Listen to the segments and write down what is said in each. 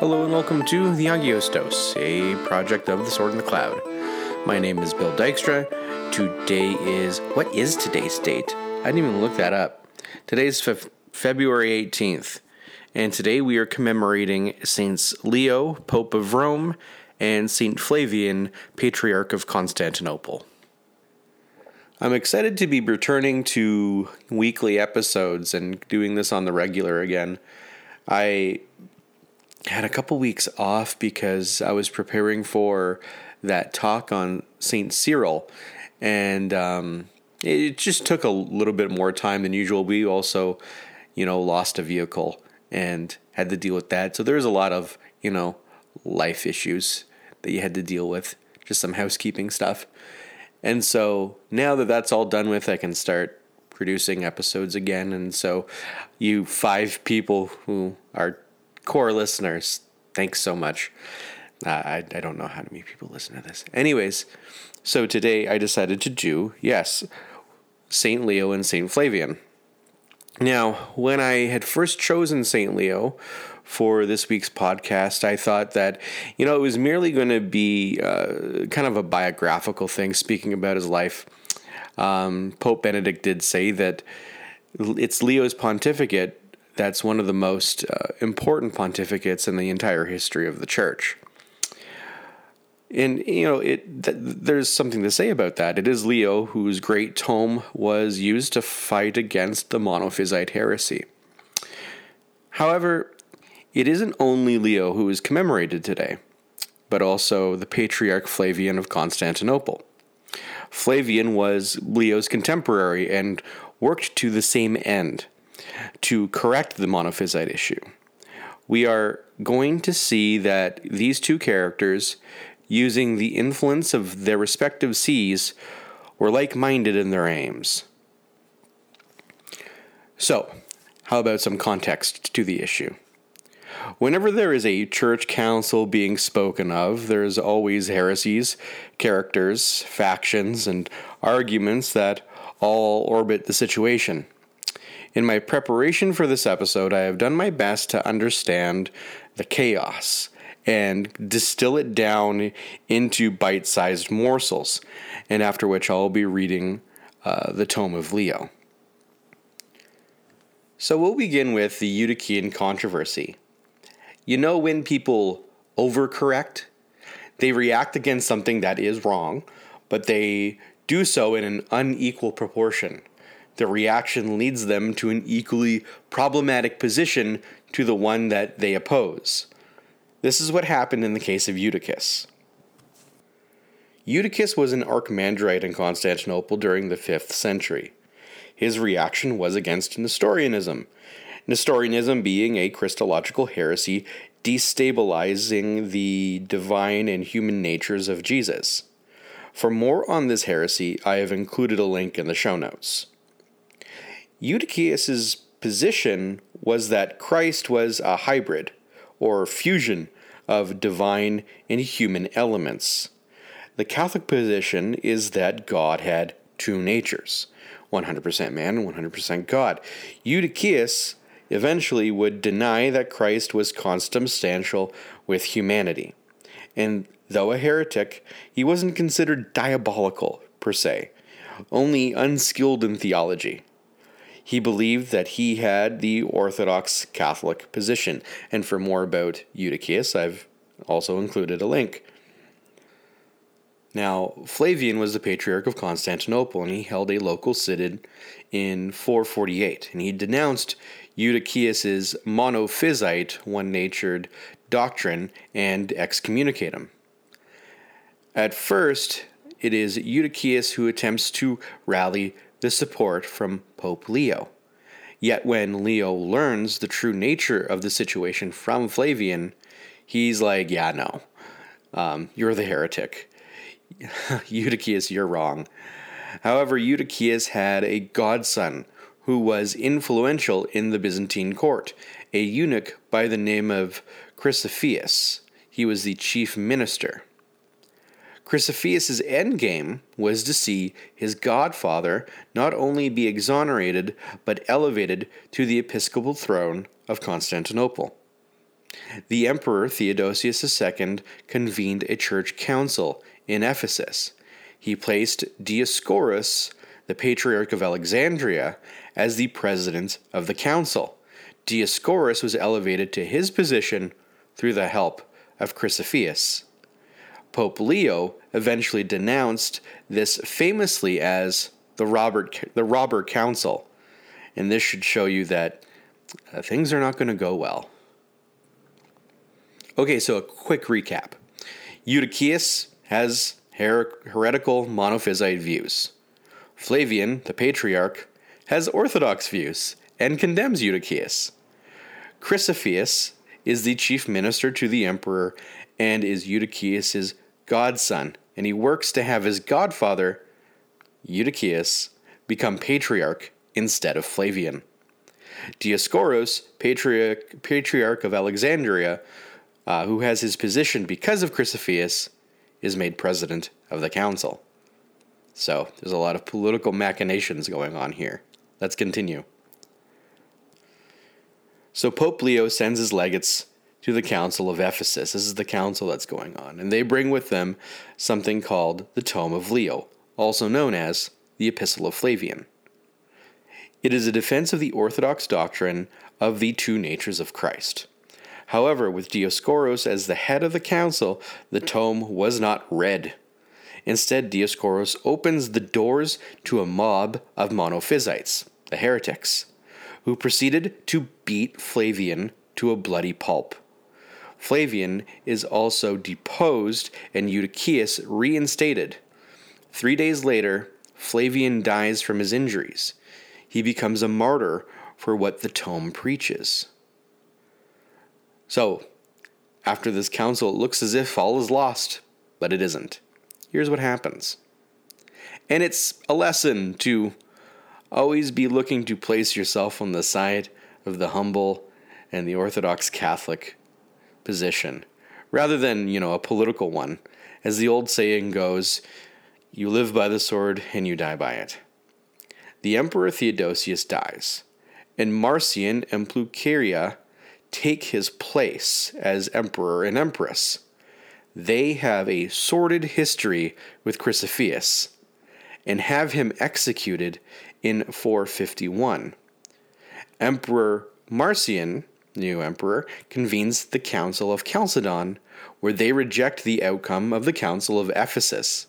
Hello and welcome to the Agios Dose, a project of the Sword in the Cloud. My name is Bill Dykstra. Today is what is today's date? I didn't even look that up. Today's fe- February 18th, and today we are commemorating Saints Leo, Pope of Rome, and Saint Flavian, Patriarch of Constantinople. I'm excited to be returning to weekly episodes and doing this on the regular again. I had a couple weeks off because I was preparing for that talk on Saint Cyril, and um, it just took a little bit more time than usual. We also, you know, lost a vehicle and had to deal with that. So there's a lot of you know life issues that you had to deal with, just some housekeeping stuff. And so now that that's all done with, I can start producing episodes again. And so, you five people who are core listeners, thanks so much. Uh, I, I don't know how many people listen to this. Anyways, so today I decided to do, yes, St. Leo and St. Flavian. Now, when I had first chosen St. Leo for this week's podcast, I thought that, you know, it was merely going to be uh, kind of a biographical thing, speaking about his life. Um, Pope Benedict did say that it's Leo's pontificate that's one of the most uh, important pontificates in the entire history of the church. And you know, it th- there's something to say about that. It is Leo whose great tome was used to fight against the Monophysite heresy. However, it isn't only Leo who is commemorated today, but also the Patriarch Flavian of Constantinople. Flavian was Leo's contemporary and worked to the same end to correct the monophysite issue. We are going to see that these two characters, using the influence of their respective sees, were like minded in their aims. So, how about some context to the issue? Whenever there is a church council being spoken of, there's always heresies, characters, factions, and arguments that all orbit the situation. In my preparation for this episode, I have done my best to understand the chaos and distill it down into bite sized morsels, and after which I'll be reading uh, the Tome of Leo. So we'll begin with the Eutychian controversy. You know, when people overcorrect, they react against something that is wrong, but they do so in an unequal proportion the reaction leads them to an equally problematic position to the one that they oppose. This is what happened in the case of Eutychus. Eutychus was an archimandrite in Constantinople during the 5th century. His reaction was against Nestorianism, Nestorianism being a Christological heresy destabilizing the divine and human natures of Jesus. For more on this heresy, I have included a link in the show notes. Eutychius's position was that Christ was a hybrid or fusion of divine and human elements. The Catholic position is that God had two natures 100% man and 100% God. Eutychius eventually would deny that Christ was consubstantial with humanity. And though a heretic, he wasn't considered diabolical per se, only unskilled in theology. He believed that he had the Orthodox Catholic position. And for more about Eutychius, I've also included a link. Now, Flavian was the Patriarch of Constantinople, and he held a local synod in 448, and he denounced Eutychius's monophysite, one-natured doctrine and excommunicate him. At first, it is Eutychius who attempts to rally the support from Pope Leo. Yet when Leo learns the true nature of the situation from Flavian, he's like, yeah, no, um, you're the heretic. Eutychius, you're wrong. However, Eutychius had a godson who was influential in the Byzantine court, a eunuch by the name of Chrysotheus. He was the chief minister. Chrysotheus's endgame was to see his godfather not only be exonerated, but elevated to the episcopal throne of Constantinople. the Emperor Theodosius II convened a church council in Ephesus. He placed Dioscorus, the Patriarch of Alexandria, as the president of the council. Dioscorus was elevated to his position through the help of Chrysotheus. Pope Leo eventually denounced this famously as the Robert the robber council, and this should show you that uh, things are not going to go well. Okay, so a quick recap. Eutychius has her- heretical monophysite views. Flavian, the patriarch, has orthodox views and condemns Eutychius. Chrysotheus is the chief minister to the emperor and is Eutychius's godson, and he works to have his godfather, Eutychius, become patriarch instead of Flavian. Dioscorus, patriarch, patriarch of Alexandria, uh, who has his position because of Chrysotheus, is made president of the council. So there's a lot of political machinations going on here. Let's continue. So Pope Leo sends his legates to the Council of Ephesus. This is the council that's going on. And they bring with them something called the Tome of Leo, also known as the Epistle of Flavian. It is a defense of the Orthodox doctrine of the two natures of Christ. However, with Dioscorus as the head of the council, the tome was not read. Instead, Dioscorus opens the doors to a mob of monophysites, the heretics, who proceeded to beat Flavian to a bloody pulp. Flavian is also deposed and Eutychius reinstated. Three days later, Flavian dies from his injuries. He becomes a martyr for what the tome preaches. So, after this council, it looks as if all is lost, but it isn't. Here's what happens. And it's a lesson to always be looking to place yourself on the side of the humble and the Orthodox Catholic position, rather than, you know, a political one. As the old saying goes, you live by the sword and you die by it. The Emperor Theodosius dies, and Marcian and Pulcheria take his place as emperor and empress. They have a sordid history with Chrysotheus and have him executed in 451. Emperor Marcian, new emperor, convenes the Council of Chalcedon, where they reject the outcome of the Council of Ephesus.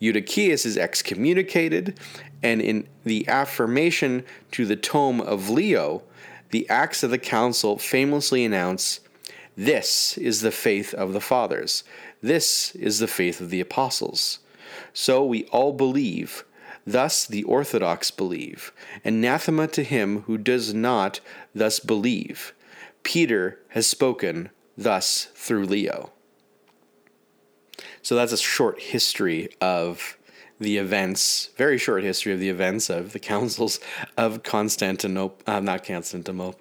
Eutychius is excommunicated, and in the affirmation to the tome of Leo, the Acts of the Council famously announce this is the faith of the fathers, this is the faith of the apostles. So we all believe, thus the Orthodox believe. Anathema to him who does not thus believe. Peter has spoken thus through Leo. So that's a short history of the events, very short history of the events of the councils of Constantinople, uh, not Constantinople,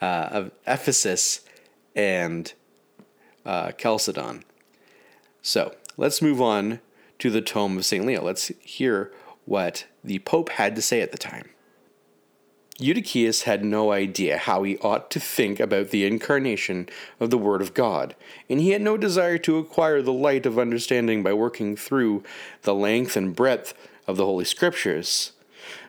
uh, of Ephesus and uh, Chalcedon. So let's move on to the tome of St. Leo. Let's hear what the Pope had to say at the time. Eutychius had no idea how he ought to think about the incarnation of the Word of God, and he had no desire to acquire the light of understanding by working through the length and breadth of the Holy Scriptures.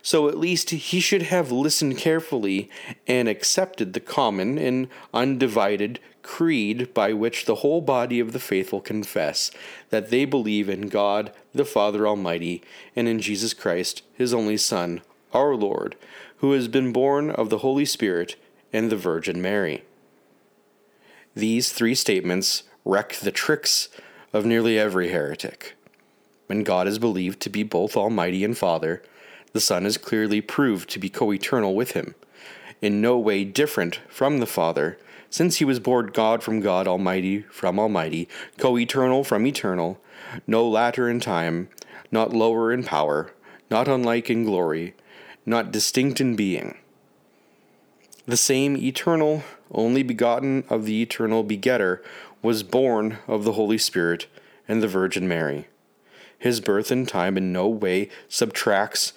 So at least he should have listened carefully and accepted the common and undivided creed by which the whole body of the faithful confess that they believe in God the Father Almighty and in Jesus Christ, his only Son, our Lord who has been born of the Holy Spirit and the Virgin Mary. These three statements wreck the tricks of nearly every heretic. When God is believed to be both Almighty and Father, the Son is clearly proved to be co eternal with Him, in no way different from the Father, since He was born God from God, Almighty from Almighty, co eternal from eternal, no latter in time, not lower in power, not unlike in glory not distinct in being. The same eternal, only begotten of the eternal begetter, was born of the Holy Spirit and the Virgin Mary. His birth in time in no way subtracts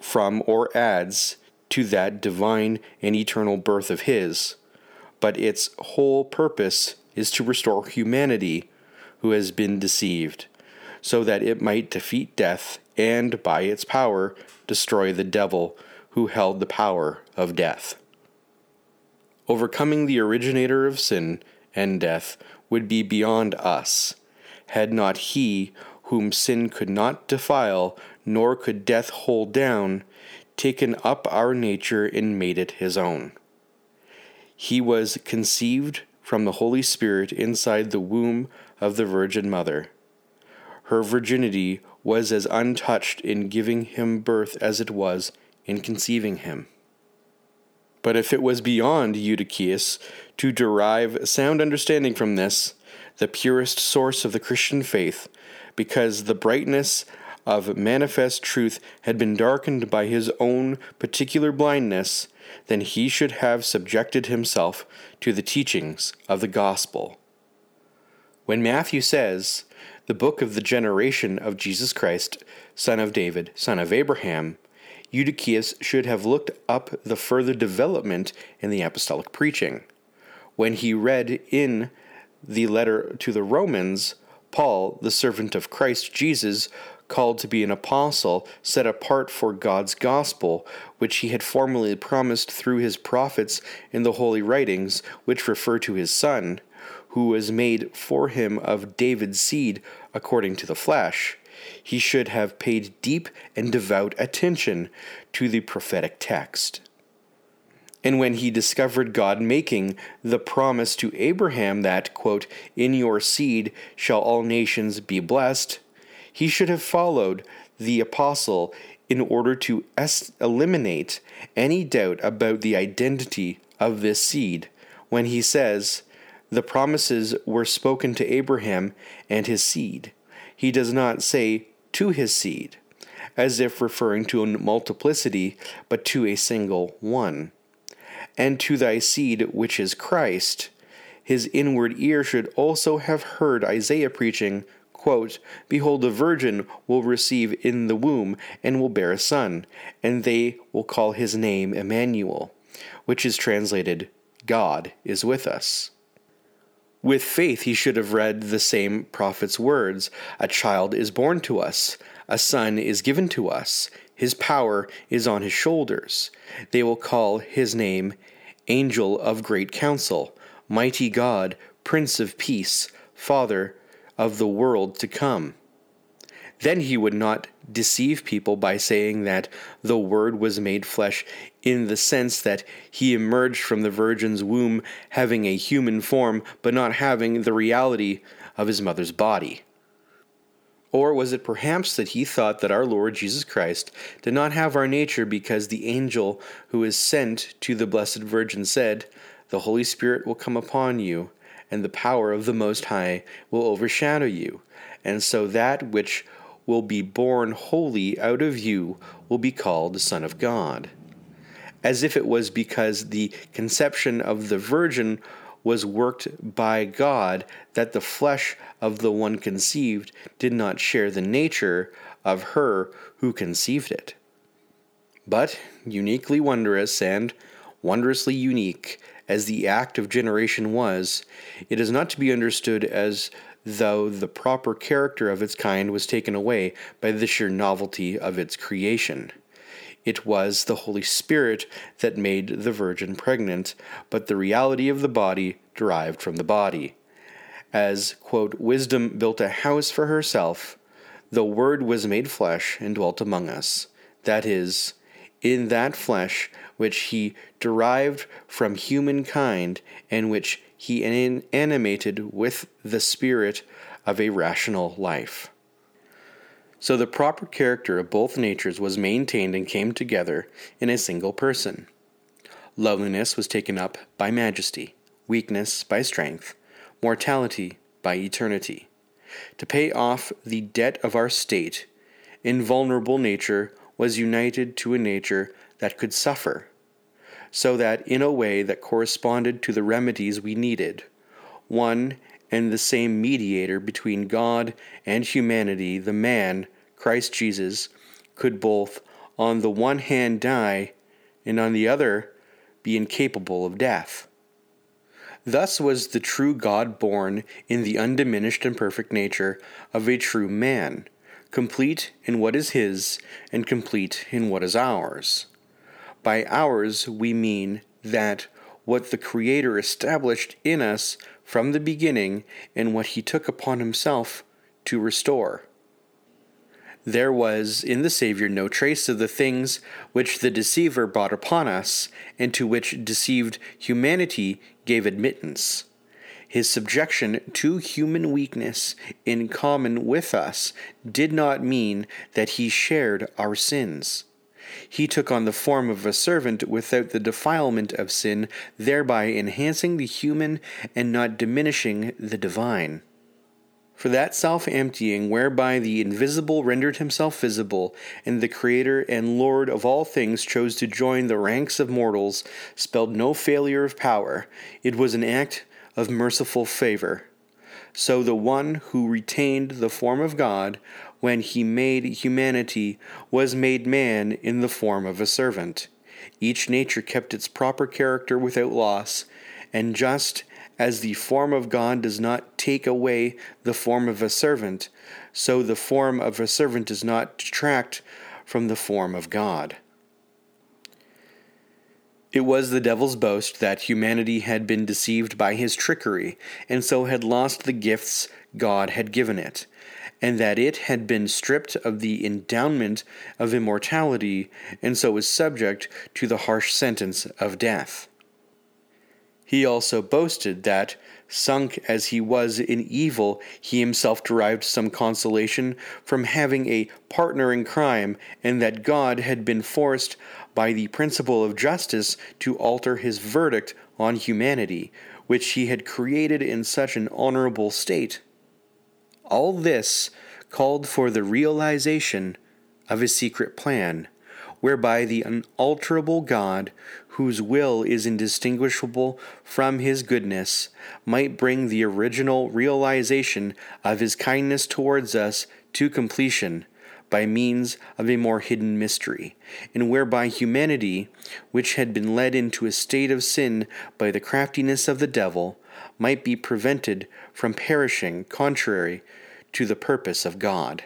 from or adds to that divine and eternal birth of his, but its whole purpose is to restore humanity who has been deceived, so that it might defeat death and, by its power, destroy the devil who held the power of death. Overcoming the originator of sin and death would be beyond us, had not he, whom sin could not defile, nor could death hold down, taken up our nature and made it his own. He was conceived from the Holy Spirit inside the womb of the Virgin Mother. Her virginity was as untouched in giving him birth as it was in conceiving him. But if it was beyond Eutychius to derive sound understanding from this, the purest source of the Christian faith, because the brightness of manifest truth had been darkened by his own particular blindness, then he should have subjected himself to the teachings of the gospel. When Matthew says, the book of the generation of Jesus Christ, son of David, son of Abraham, Eutychius should have looked up the further development in the apostolic preaching. When he read in the letter to the Romans, Paul, the servant of Christ Jesus, called to be an apostle, set apart for God's gospel, which he had formerly promised through his prophets in the holy writings, which refer to his Son, who was made for him of David's seed according to the flesh, he should have paid deep and devout attention to the prophetic text. And when he discovered God making the promise to Abraham that, quote, In your seed shall all nations be blessed, he should have followed the apostle in order to eliminate any doubt about the identity of this seed when he says, The promises were spoken to Abraham and his seed. He does not say to his seed, as if referring to a multiplicity, but to a single one. And to thy seed, which is Christ. His inward ear should also have heard Isaiah preaching, quote, Behold, a virgin will receive in the womb and will bear a son, and they will call his name Emmanuel, which is translated, God is with us. With faith, he should have read the same prophet's words A child is born to us, a son is given to us, his power is on his shoulders. They will call his name Angel of Great Counsel, Mighty God, Prince of Peace, Father of the world to come. Then he would not deceive people by saying that the Word was made flesh in the sense that he emerged from the Virgin's womb having a human form, but not having the reality of his mother's body. Or was it perhaps that he thought that our Lord Jesus Christ did not have our nature because the angel who is sent to the Blessed Virgin said, The Holy Spirit will come upon you, and the power of the Most High will overshadow you. And so that which will be born wholly out of you will be called the Son of God. As if it was because the conception of the Virgin was worked by God that the flesh of the one conceived did not share the nature of her who conceived it. But, uniquely wondrous and wondrously unique as the act of generation was, it is not to be understood as though the proper character of its kind was taken away by the sheer novelty of its creation. It was the Holy Spirit that made the Virgin pregnant, but the reality of the body derived from the body. As, quote, wisdom built a house for herself, the Word was made flesh and dwelt among us. That is, in that flesh which he derived from humankind and which he animated with the spirit of a rational life. So the proper character of both natures was maintained and came together in a single person. Loveliness was taken up by majesty, weakness by strength, mortality by eternity. To pay off the debt of our state, invulnerable nature was united to a nature that could suffer so that in a way that corresponded to the remedies we needed, one and the same mediator between God and humanity, the man, Christ Jesus, could both on the one hand die and on the other be incapable of death. Thus was the true God born in the undiminished and perfect nature of a true man, complete in what is his, and complete in what is ours. By ours, we mean that what the Creator established in us from the beginning and what he took upon himself to restore. There was in the Saviour no trace of the things which the deceiver brought upon us, and to which deceived humanity gave admittance. His subjection to human weakness in common with us did not mean that he shared our sins. He took on the form of a servant without the defilement of sin, thereby enhancing the human and not diminishing the divine. For that self emptying whereby the invisible rendered himself visible, and the Creator and Lord of all things chose to join the ranks of mortals, spelled no failure of power, it was an act of merciful favor. So the one who retained the form of God when he made humanity was made man in the form of a servant. Each nature kept its proper character without loss, and just as the form of God does not take away the form of a servant, so the form of a servant does not detract from the form of God. It was the devil's boast that humanity had been deceived by his trickery, and so had lost the gifts God had given it, and that it had been stripped of the endowment of immortality, and so was subject to the harsh sentence of death. He also boasted that, sunk as he was in evil, he himself derived some consolation from having a partner in crime, and that God had been forced by the principle of justice to alter his verdict on humanity, which he had created in such an honorable state. All this called for the realization of his secret plan, whereby the unalterable God whose will is indistinguishable from his goodness, might bring the original realization of his kindness towards us to completion by means of a more hidden mystery, and whereby humanity, which had been led into a state of sin by the craftiness of the devil, might be prevented from perishing contrary to the purpose of God.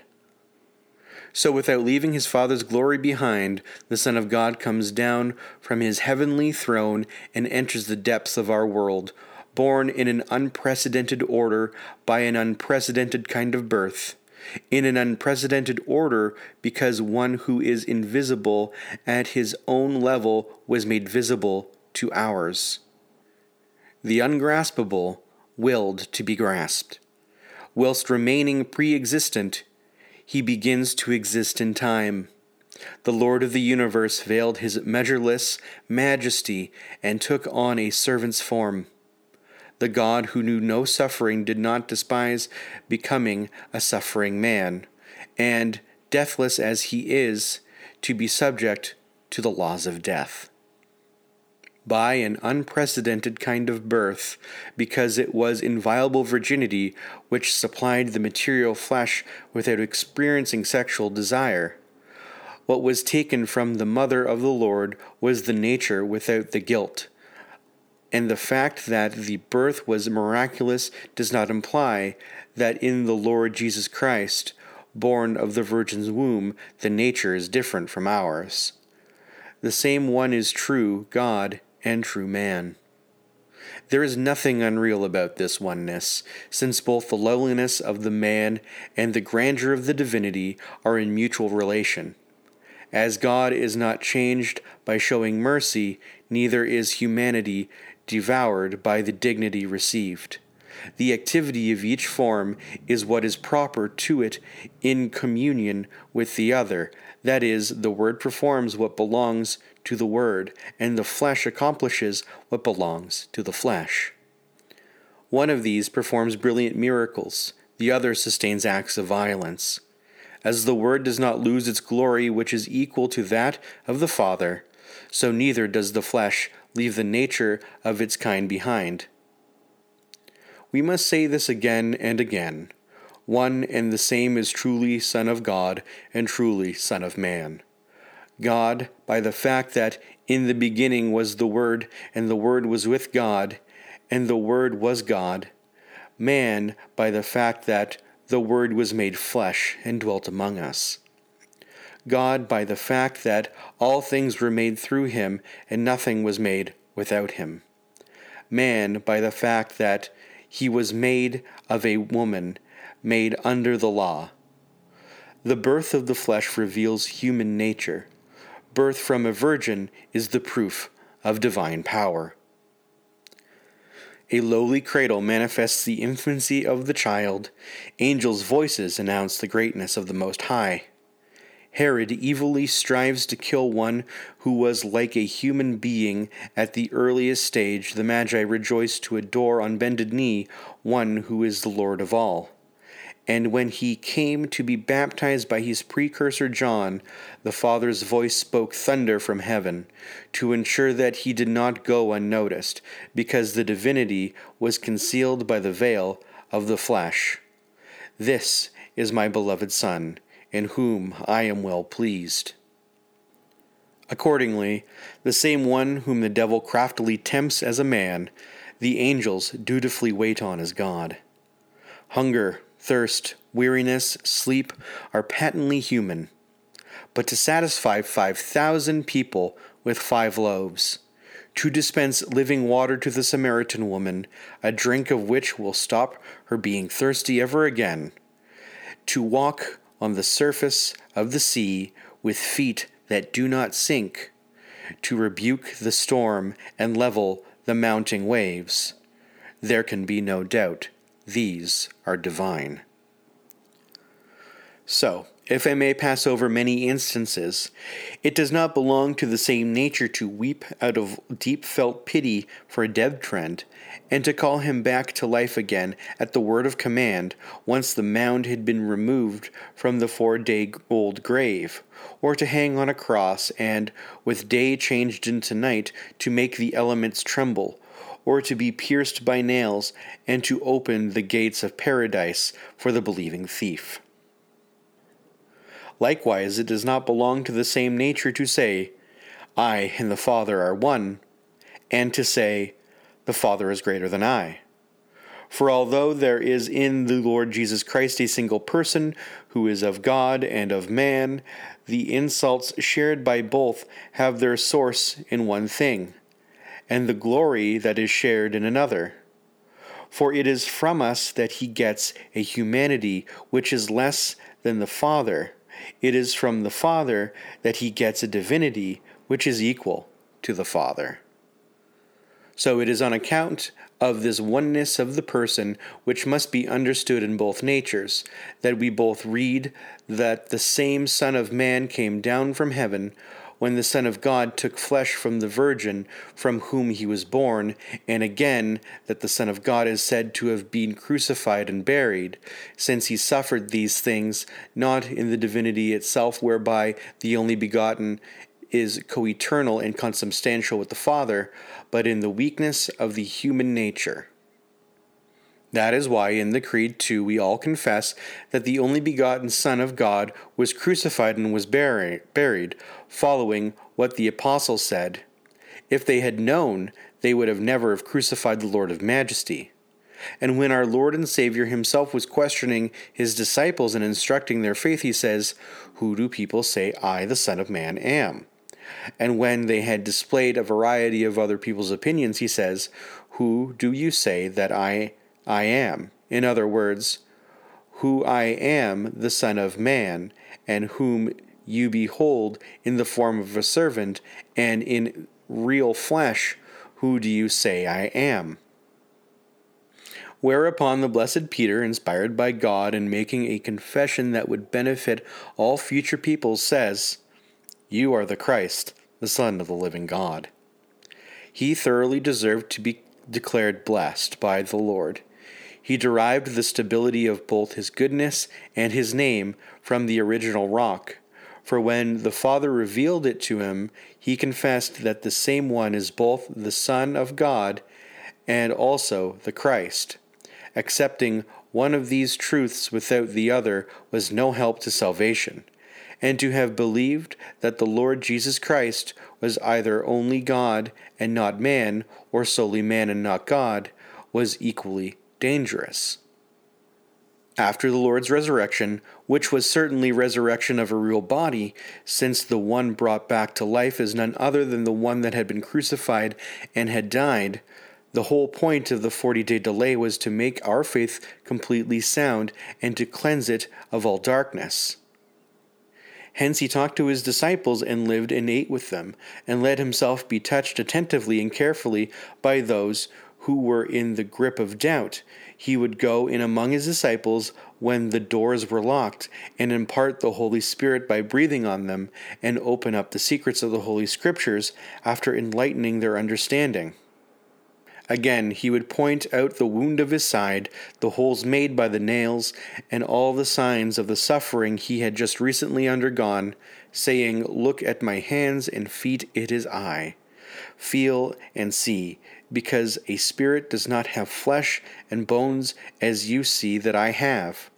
So, without leaving his Father's glory behind, the Son of God comes down from his heavenly throne and enters the depths of our world, born in an unprecedented order by an unprecedented kind of birth. In an unprecedented order, because one who is invisible at his own level was made visible to ours. The ungraspable willed to be grasped. Whilst remaining pre existent, he begins to exist in time. The Lord of the universe veiled his measureless majesty and took on a servant's form. The God who knew no suffering did not despise becoming a suffering man, and, deathless as he is, to be subject to the laws of death by an unprecedented kind of birth, because it was inviolable virginity which supplied the material flesh without experiencing sexual desire. What was taken from the mother of the Lord was the nature without the guilt. And the fact that the birth was miraculous does not imply that in the Lord Jesus Christ, born of the Virgin's womb, the nature is different from ours. The same one is true God and true man. There is nothing unreal about this oneness, since both the lowliness of the man and the grandeur of the divinity are in mutual relation. As God is not changed by showing mercy, neither is humanity devoured by the dignity received. The activity of each form is what is proper to it in communion with the other. That is, the Word performs what belongs to the Word, and the flesh accomplishes what belongs to the flesh. One of these performs brilliant miracles, the other sustains acts of violence. As the Word does not lose its glory, which is equal to that of the Father, so neither does the flesh leave the nature of its kind behind. We must say this again and again. One and the same is truly Son of God and truly Son of Man. God, by the fact that in the beginning was the Word, and the Word was with God, and the Word was God, man by the fact that the Word was made flesh and dwelt among us. God by the fact that all things were made through him and nothing was made without him. Man by the fact that he was made of a woman, made under the law. The birth of the flesh reveals human nature. Birth from a virgin is the proof of divine power. A lowly cradle manifests the infancy of the child. Angels' voices announce the greatness of the Most High. Herod evilly strives to kill one who was like a human being at the earliest stage. The Magi rejoice to adore on bended knee one who is the Lord of all. And when he came to be baptized by his precursor John, the Father's voice spoke thunder from heaven, to ensure that he did not go unnoticed, because the divinity was concealed by the veil of the flesh. This is my beloved Son, in whom I am well pleased. Accordingly, the same one whom the devil craftily tempts as a man, the angels dutifully wait on as God. Hunger, thirst, weariness, sleep are patently human. But to satisfy 5,000 people with five loaves, to dispense living water to the Samaritan woman, a drink of which will stop her being thirsty ever again, to walk on the surface of the sea with feet that do not sink, to rebuke the storm and level the mounting waves. There can be no doubt these are divine. So, if I may pass over many instances, it does not belong to the same nature to weep out of deep felt pity for a dead friend, and to call him back to life again at the word of command once the mound had been removed from the four day old grave, or to hang on a cross and, with day changed into night, to make the elements tremble, or to be pierced by nails and to open the gates of paradise for the believing thief. Likewise, it does not belong to the same nature to say, I and the Father are one, and to say, The Father is greater than I. For although there is in the Lord Jesus Christ a single person who is of God and of man, the insults shared by both have their source in one thing, and the glory that is shared in another. For it is from us that he gets a humanity which is less than the Father it is from the Father that he gets a divinity which is equal to the Father. So it is on account of this oneness of the person, which must be understood in both natures, that we both read that the same Son of Man came down from heaven when the Son of God took flesh from the Virgin from whom he was born, and again that the Son of God is said to have been crucified and buried, since he suffered these things not in the divinity itself, whereby the only begotten is co eternal and consubstantial with the Father, but in the weakness of the human nature. That is why in the Creed too we all confess that the only begotten Son of God was crucified and was buried, following what the apostles said. If they had known, they would have never have crucified the Lord of majesty. And when our Lord and Savior himself was questioning his disciples and instructing their faith, he says, Who do people say I, the Son of Man, am? And when they had displayed a variety of other people's opinions, he says, Who do you say that I I am. In other words, who I am the Son of Man, and whom you behold in the form of a servant, and in real flesh, who do you say I am? Whereupon the blessed Peter, inspired by God and making a confession that would benefit all future peoples, says, You are the Christ, the Son of the living God. He thoroughly deserved to be declared blessed by the Lord he derived the stability of both his goodness and his name from the original rock. For when the Father revealed it to him, he confessed that the same one is both the Son of God and also the Christ. Accepting one of these truths without the other was no help to salvation. and to have believed that the Lord Jesus Christ was either only God and not man, or solely man and not God, was equally dangerous. After the Lord's resurrection, which was certainly resurrection of a real body, since the one brought back to life is none other than the one that had been crucified and had died, the whole point of the 40 day delay was to make our faith completely sound and to cleanse it of all darkness. Hence he talked to his disciples and lived and ate with them, and let himself be touched attentively and carefully by those who were in the grip of doubt. He would go in among his disciples when the doors were locked, and impart the Holy Spirit by breathing on them, and open up the secrets of the Holy Scriptures after enlightening their understanding. Again, he would point out the wound of his side, the holes made by the nails, and all the signs of the suffering he had just recently undergone, saying, Look at my hands and feet, it is I. Feel and see, because a spirit does not have flesh and bones as you see that I have.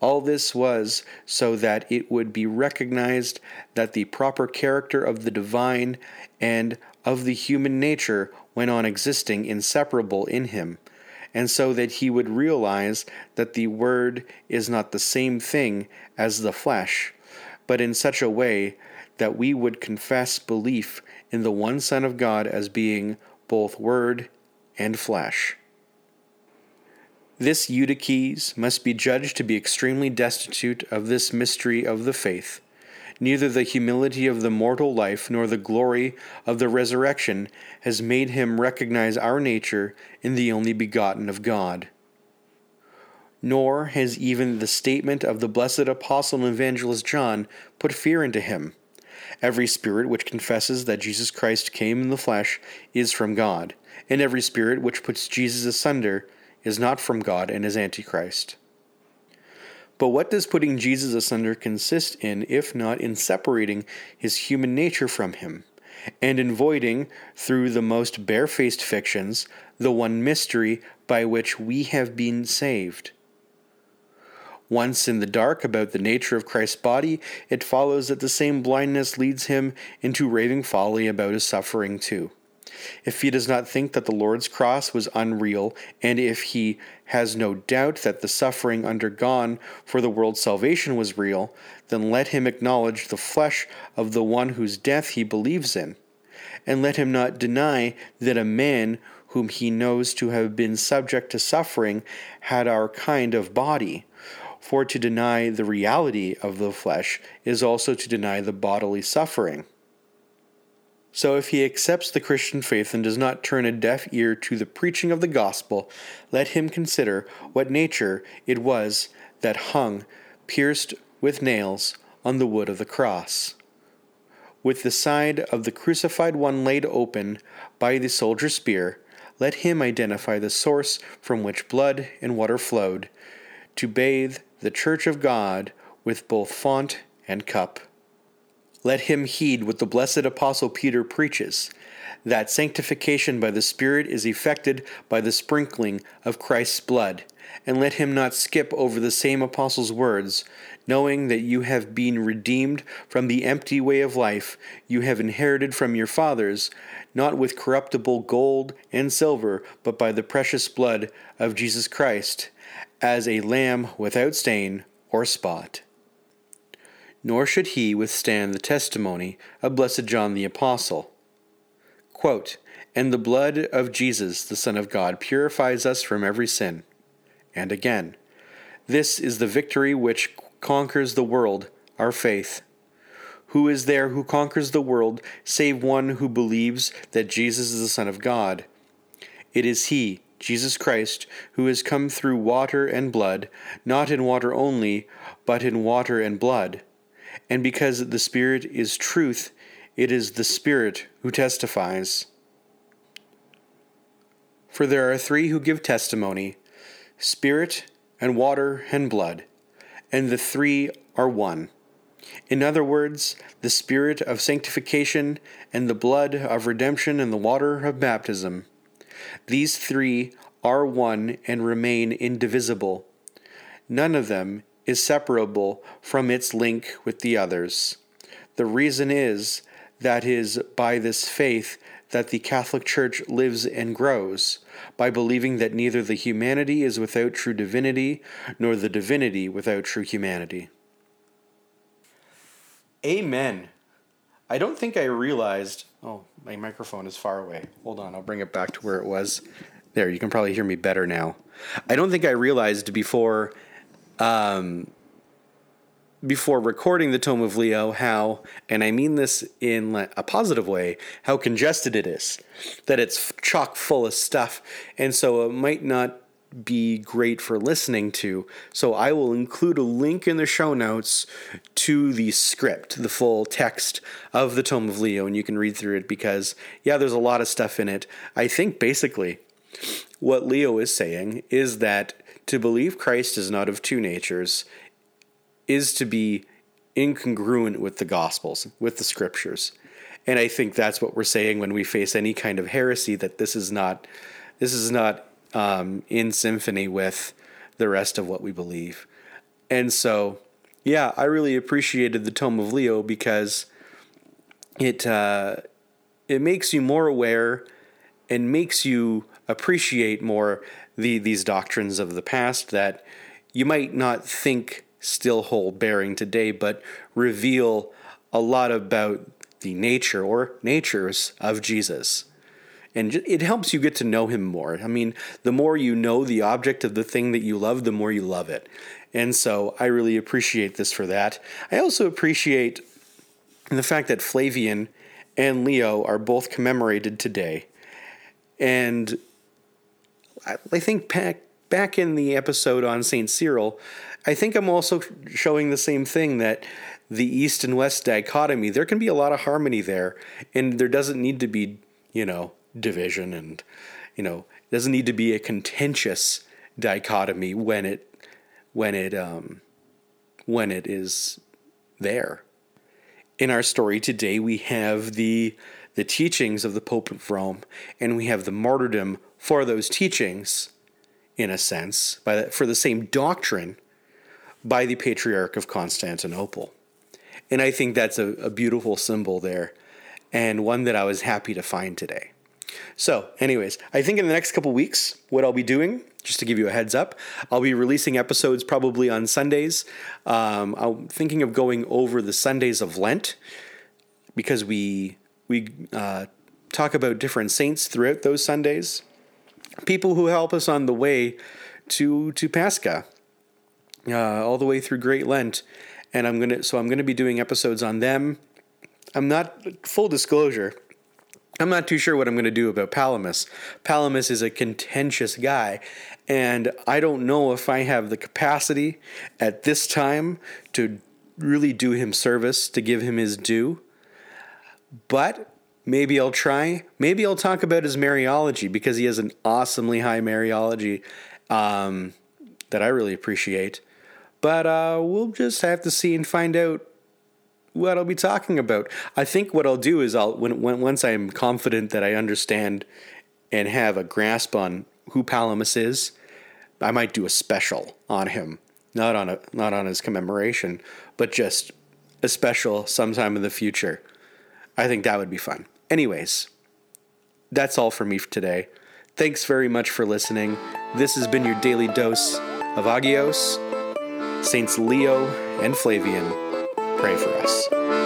All this was so that it would be recognized that the proper character of the divine and of the human nature went on existing inseparable in him, and so that he would realize that the Word is not the same thing as the flesh, but in such a way that we would confess belief in the one Son of God as being both Word and flesh. This Eutyches must be judged to be extremely destitute of this mystery of the faith Neither the humility of the mortal life nor the glory of the resurrection has made him recognize our nature in the only begotten of God. Nor has even the statement of the blessed apostle and evangelist John put fear into him. Every spirit which confesses that Jesus Christ came in the flesh is from God, and every spirit which puts Jesus asunder is not from God and is Antichrist. But what does putting Jesus asunder consist in, if not in separating his human nature from him, and in voiding, through the most barefaced fictions, the one mystery by which we have been saved? Once in the dark about the nature of Christ's body, it follows that the same blindness leads him into raving folly about his suffering too. If he does not think that the Lord's cross was unreal, and if he has no doubt that the suffering undergone for the world's salvation was real, then let him acknowledge the flesh of the one whose death he believes in. And let him not deny that a man whom he knows to have been subject to suffering had our kind of body. For to deny the reality of the flesh is also to deny the bodily suffering. So, if he accepts the Christian faith and does not turn a deaf ear to the preaching of the gospel, let him consider what nature it was that hung, pierced with nails, on the wood of the cross. With the side of the crucified one laid open by the soldier's spear, let him identify the source from which blood and water flowed, to bathe the church of God with both font and cup. Let him heed what the blessed Apostle Peter preaches that sanctification by the Spirit is effected by the sprinkling of Christ's blood. And let him not skip over the same Apostle's words, knowing that you have been redeemed from the empty way of life you have inherited from your fathers, not with corruptible gold and silver, but by the precious blood of Jesus Christ, as a lamb without stain or spot nor should he withstand the testimony of blessed John the Apostle. Quote, and the blood of Jesus, the Son of God, purifies us from every sin. And again, this is the victory which conquers the world, our faith. Who is there who conquers the world save one who believes that Jesus is the Son of God? It is He, Jesus Christ, who has come through water and blood, not in water only, but in water and blood and because the Spirit is truth, it is the Spirit who testifies. For there are three who give testimony Spirit, and water, and blood, and the three are one. In other words, the Spirit of sanctification, and the blood of redemption, and the water of baptism. These three are one and remain indivisible. None of them is separable from its link with the others. The reason is that is by this faith that the Catholic Church lives and grows, by believing that neither the humanity is without true divinity, nor the divinity without true humanity. Amen. I don't think I realized. Oh, my microphone is far away. Hold on, I'll bring it back to where it was. There, you can probably hear me better now. I don't think I realized before um, before recording the Tome of Leo how, and I mean this in a positive way, how congested it is. That it's chock full of stuff, and so it might not be great for listening to. So I will include a link in the show notes to the script, the full text of the Tome of Leo, and you can read through it because, yeah, there's a lot of stuff in it. I think basically what Leo is saying is that to believe Christ is not of two natures is to be incongruent with the Gospels, with the Scriptures. And I think that's what we're saying when we face any kind of heresy that this is not this is not um, in symphony with the rest of what we believe. And so, yeah, I really appreciated the Tome of Leo because it uh, it makes you more aware and makes you appreciate more the these doctrines of the past that you might not think still hold bearing today, but reveal a lot about the nature or natures of Jesus. And it helps you get to know him more. I mean, the more you know the object of the thing that you love, the more you love it. And so I really appreciate this for that. I also appreciate the fact that Flavian and Leo are both commemorated today. And I think back, back in the episode on St. Cyril, I think I'm also showing the same thing that the East and West dichotomy, there can be a lot of harmony there, and there doesn't need to be, you know, division and, you know, doesn't need to be a contentious dichotomy when it when it um when it is there. In our story today, we have the the teachings of the Pope of Rome, and we have the martyrdom for those teachings, in a sense, by the, for the same doctrine by the Patriarch of Constantinople. And I think that's a, a beautiful symbol there, and one that I was happy to find today. So, anyways, I think in the next couple weeks, what I'll be doing, just to give you a heads up, I'll be releasing episodes probably on Sundays. Um, I'm thinking of going over the Sundays of Lent because we we uh, talk about different saints throughout those Sundays, people who help us on the way to to Pascha, uh, all the way through Great Lent, and I'm gonna so I'm gonna be doing episodes on them. I'm not full disclosure. I'm not too sure what I'm going to do about Palamas. Palamas is a contentious guy, and I don't know if I have the capacity at this time to really do him service, to give him his due. But maybe I'll try. Maybe I'll talk about his Mariology because he has an awesomely high Mariology um, that I really appreciate. But uh, we'll just have to see and find out what I'll be talking about. I think what I'll do is I'll when, when once I'm confident that I understand and have a grasp on who Palamas is, I might do a special on him. Not on a not on his commemoration, but just a special sometime in the future. I think that would be fun. Anyways, that's all for me for today. Thanks very much for listening. This has been your daily dose of Agios. Saints Leo and Flavian, pray for us.